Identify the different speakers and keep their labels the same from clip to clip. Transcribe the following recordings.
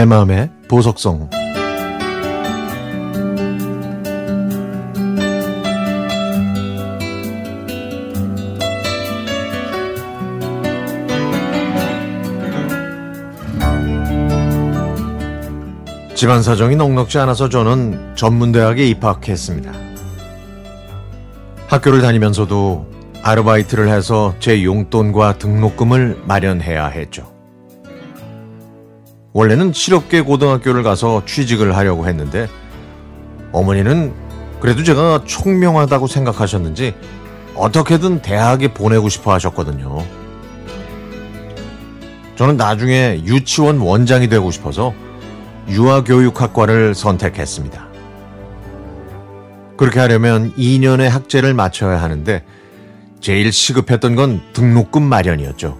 Speaker 1: 내 마음의 보석성 집안 사정이 넉넉지 않아서 저는 전문대학에 입학했습니다. 학교를 다니면서도 아르바이트를 해서 제 용돈과 등록금을 마련해야 했죠. 원래는 실업계 고등학교를 가서 취직을 하려고 했는데 어머니는 그래도 제가 총명하다고 생각하셨는지 어떻게든 대학에 보내고 싶어 하셨거든요. 저는 나중에 유치원 원장이 되고 싶어서 유아교육학과를 선택했습니다. 그렇게 하려면 2년의 학제를 마쳐야 하는데 제일 시급했던 건 등록금 마련이었죠.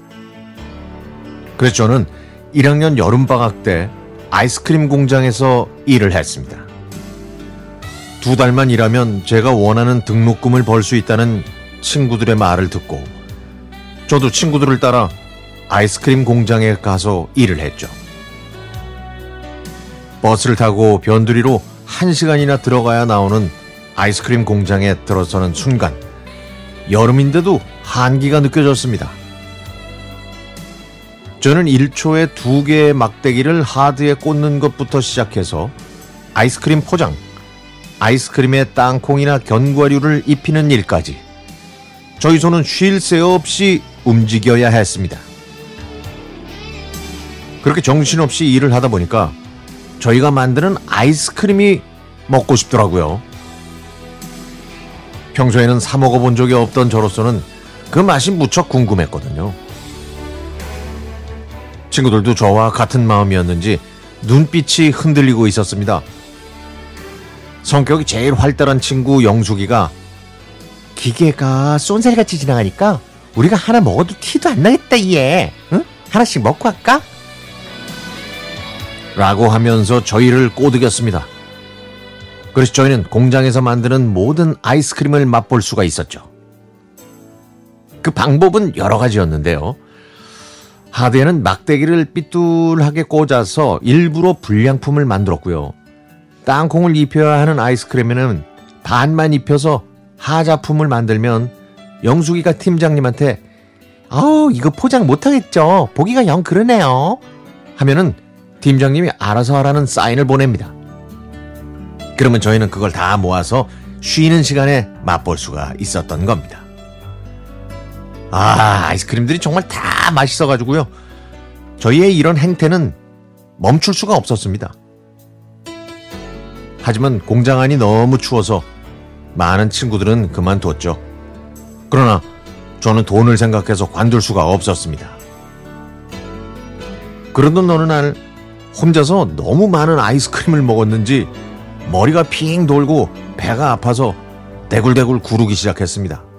Speaker 1: 그래서 저는 1학년 여름방학 때 아이스크림 공장에서 일을 했습니다. 두 달만 일하면 제가 원하는 등록금을 벌 수 있다는 친구들의 말을 듣고 저도 친구들을 따라 아이스크림 공장에 가서 일을 했죠. 버스를 타고 변두리로 1시간이나 들어가야 나오는 아이스크림 공장에 들어서는 순간 여름인데도 한기가 느껴졌습니다. 저는 1초에 두 개의 막대기를 하드에 꽂는 것부터 시작해서 아이스크림 포장, 아이스크림에 땅콩이나 견과류를 입히는 일까지 저희 손은 쉴 새 없이 움직여야 했습니다. 그렇게 정신없이 일을 하다 보니까 저희가 만드는 아이스크림이 먹고 싶더라고요. 평소에는 사 먹어본 적이 없던 저로서는 그 맛이 무척 궁금했거든요. 친구들도 저와 같은 마음이었는지 눈빛이 흔들리고 있었습니다. 성격이 제일 활달한 친구 영숙이가 기계가 쏜살같이 지나가니까 우리가 하나 먹어도 티도 안 나겠다 얘. 응? 하나씩 먹고 할까? 라고 하면서 저희를 꼬드겼습니다. 그래서 저희는 공장에서 만드는 모든 아이스크림을 맛볼 수가 있었죠. 그 방법은 여러 가지였는데요. 하드에는 막대기를 삐뚤하게 꽂아서 일부러 불량품을 만들었고요. 땅콩을 입혀야 하는 아이스크림에는 반만 입혀서 하자품을 만들면 영숙이가 팀장님한테 아우 이거 포장 못하겠죠. 보기가 영 그러네요. 하면은 팀장님이 알아서 하라는 사인을 보냅니다. 그러면 저희는 그걸 다 모아서 쉬는 시간에 맛볼 수가 있었던 겁니다. 아, 아이스크림들이 정말 다 맛있어가지고요. 저희의 이런 행태는 멈출 수가 없었습니다. 하지만 공장 안이 너무 추워서 많은 친구들은 그만뒀죠. 그러나 저는 돈을 생각해서 관둘 수가 없었습니다. 그러던 어느 날 혼자서 너무 많은 아이스크림을 먹었는지 머리가 핑 돌고 배가 아파서 대굴대굴 구르기 시작했습니다.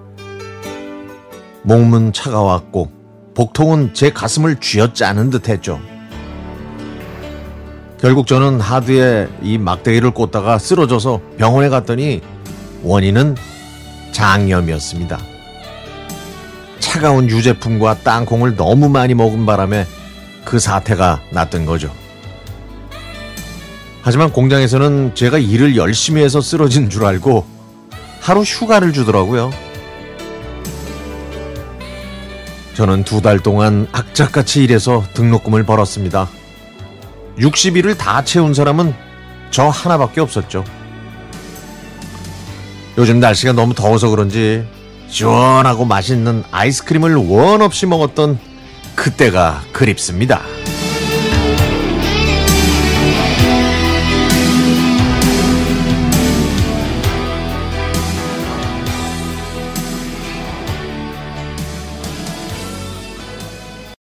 Speaker 1: 몸은 차가웠고 복통은 제 가슴을 쥐어짜는 듯 했죠. 결국 저는 하드에 이 막대기를 꽂다가 쓰러져서 병원에 갔더니 원인은 장염이었습니다. 차가운 유제품과 땅콩을 너무 많이 먹은 바람에 그 사태가 났던 거죠. 하지만 공장에서는 제가 일을 열심히 해서 쓰러진 줄 알고 하루 휴가를 주더라고요. 저는 두 달 동안 악착같이 일해서 등록금을 벌었습니다. 60일을 다 채운 사람은 저 하나밖에 없었죠. 요즘 날씨가 너무 더워서 그런지 시원하고 맛있는 아이스크림을 원 없이 먹었던 그때가 그립습니다.